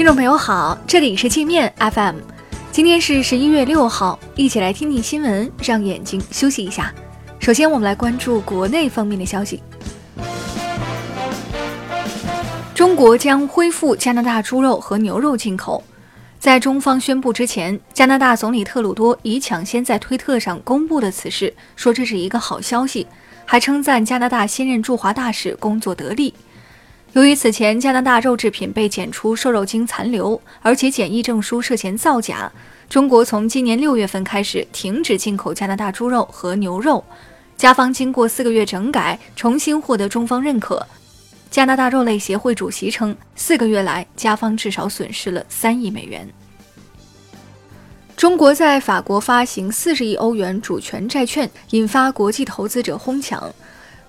听众朋友好，这里是界面 FM，今天是十一月六号，一起来听听新闻，让眼睛休息一下。首先，我们来关注国内方面的消息。中国将恢复加拿大猪肉和牛肉进口。在中方宣布之前，加拿大总理特鲁多已抢先在推特上公布了此事，说这是一个好消息，还称赞加拿大新任驻华大使工作得力。由于此前加拿大肉制品被检出瘦肉精残留，而且检疫证书涉嫌造假，中国从今年六月份开始停止进口加拿大猪肉和牛肉。加方经过四个月整改，重新获得中方认可。加拿大肉类协会主席称，四个月来，加方至少损失了三亿美元。中国在法国发行四十亿欧元主权债券，引发国际投资者哄抢，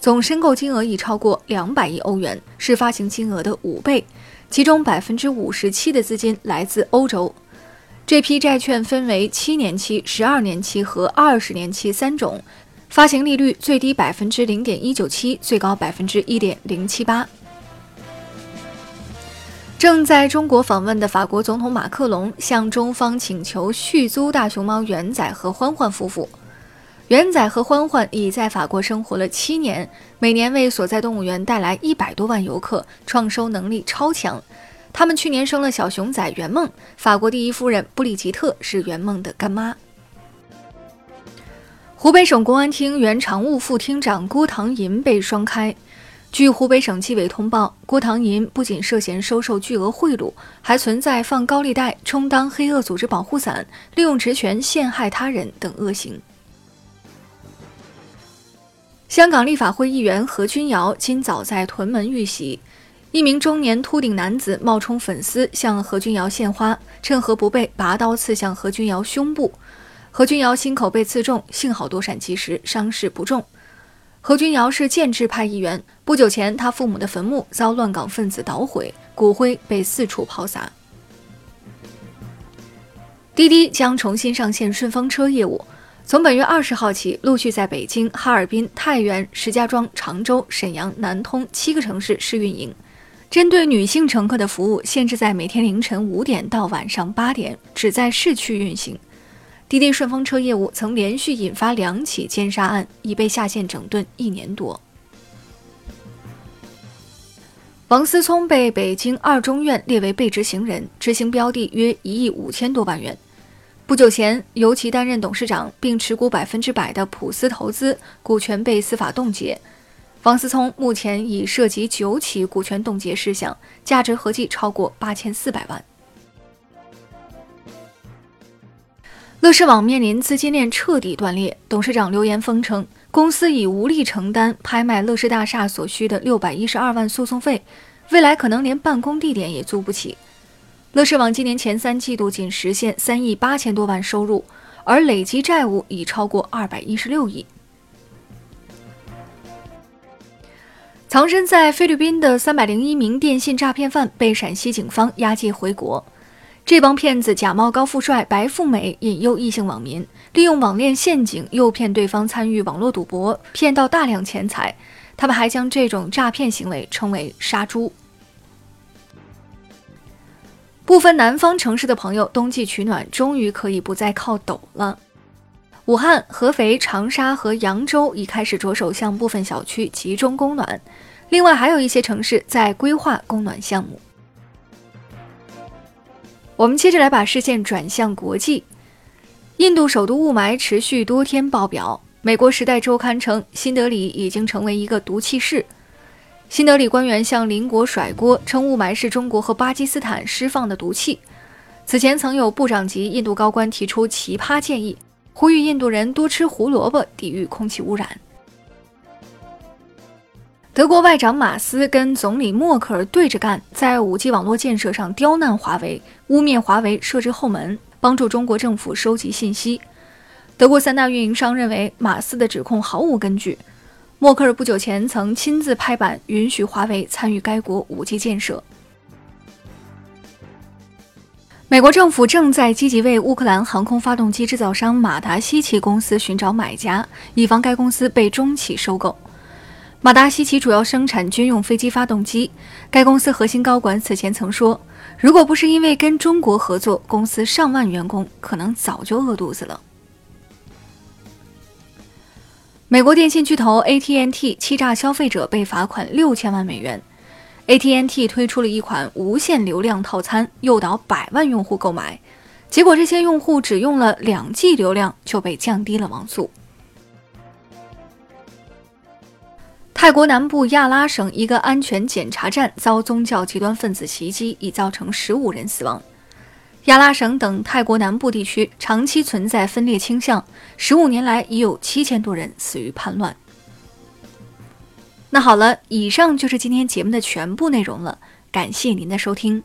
总申购金额已超过两百亿欧元，是发行金额的五倍。其中百分之五十七的资金来自欧洲。这批债券分为七年期、十二年期和二十年期三种。发行利率最低百分之零点一九七，最高百分之一点零七八。正在中国访问的法国总统马克龙向中方请求续租大熊猫元仔和欢欢夫妇。元仔和欢欢已在法国生活了七年，每年为所在动物园带来一百多万游客，创收能力超强。他们去年生了小熊仔圆梦，法国第一夫人布里吉特是圆梦的干妈。湖北省公安厅原常务副厅长郭唐银被双开。据湖北省纪委通报，郭唐银不仅涉嫌收受巨额贿赂，还存在放高利贷、充当黑恶组织保护伞、利用职权陷害他人等恶行。香港立法会议员何君尧今早在屯门遇袭，一名中年秃顶男子冒充粉丝向何君尧献花，趁何不备，拔刀刺向何君尧胸部。何君尧心口被刺中，幸好躲闪及时，伤势不重。何君尧是建制派议员，不久前他父母的坟墓遭乱港分子捣毁，骨灰被四处抛洒。滴滴将重新上线顺风车业务，从本月二十号起，陆续在北京、哈尔滨、太原、石家庄、常州、沈阳、南通七个城市试运营。针对女性乘客的服务，限制在每天凌晨五点到晚上八点，只在市区运行。滴滴顺风车业务曾连续引发两起奸杀案，已被下线整顿一年多。王思聪被北京二中院列为被执行人，执行标的约一亿五千多万元。不久前，由其担任董事长并持股百分之百的普思投资股权被司法冻结。王思聪目前已涉及九起股权冻结事项，价值合计超过八千四百万。乐视网面临资金链彻底断裂，董事长刘延峰称，公司已无力承担拍卖乐视大厦所需的六百一十二万诉讼费，未来可能连办公地点也租不起。乐视网今年前三季度仅实现三亿八千多万收入，而累计债务已超过二百一十六亿。藏身在菲律宾的三百零一名电信诈骗犯被陕西警方押解回国。这帮骗子假冒高富帅、白富美，引诱异性网民，利用网恋陷阱诱骗对方参与网络赌博，骗到大量钱财。他们还将这种诈骗行为称为“杀猪”。部分南方城市的朋友，冬季取暖终于可以不再靠抖了。武汉、合肥、长沙和扬州已开始着手向部分小区集中供暖，另外还有一些城市在规划供暖项目。我们接着来把视线转向国际。印度首都雾霾持续多天爆表。美国《时代周刊》称，新德里已经成为一个毒气室。新德里官员向邻国甩锅，称雾霾是中国和巴基斯坦释放的毒气。此前曾有部长级印度高官提出奇葩建议，呼吁印度人多吃胡萝卜，抵御空气污染。德国外长马斯跟总理默克尔对着干，在 5G 网络建设上刁难华为，污蔑华为设置后门，帮助中国政府收集信息。德国三大运营商认为马斯的指控毫无根据。默克尔不久前曾亲自拍板允许华为参与该国 5G 建设。美国政府正在积极为乌克兰航空发动机制造商马达西奇公司寻找买家，以防该公司被中企收购。马达西奇主要生产军用飞机发动机。该公司核心高管此前曾说：“如果不是因为跟中国合作，公司上万员工可能早就饿肚子了。”美国电信巨头 AT&T 欺诈消费者被罚款六千万美元。AT&T 推出了一款无限流量套餐，诱导百万用户购买，结果这些用户只用了两 G 流量就被降低了网速。泰国南部亚拉省一个安全检查站遭宗教极端分子袭击，已造成十五人死亡。亚拉省等泰国南部地区长期存在分裂倾向，十五年来已有七千多人死于叛乱。那好了，以上就是今天节目的全部内容了，感谢您的收听。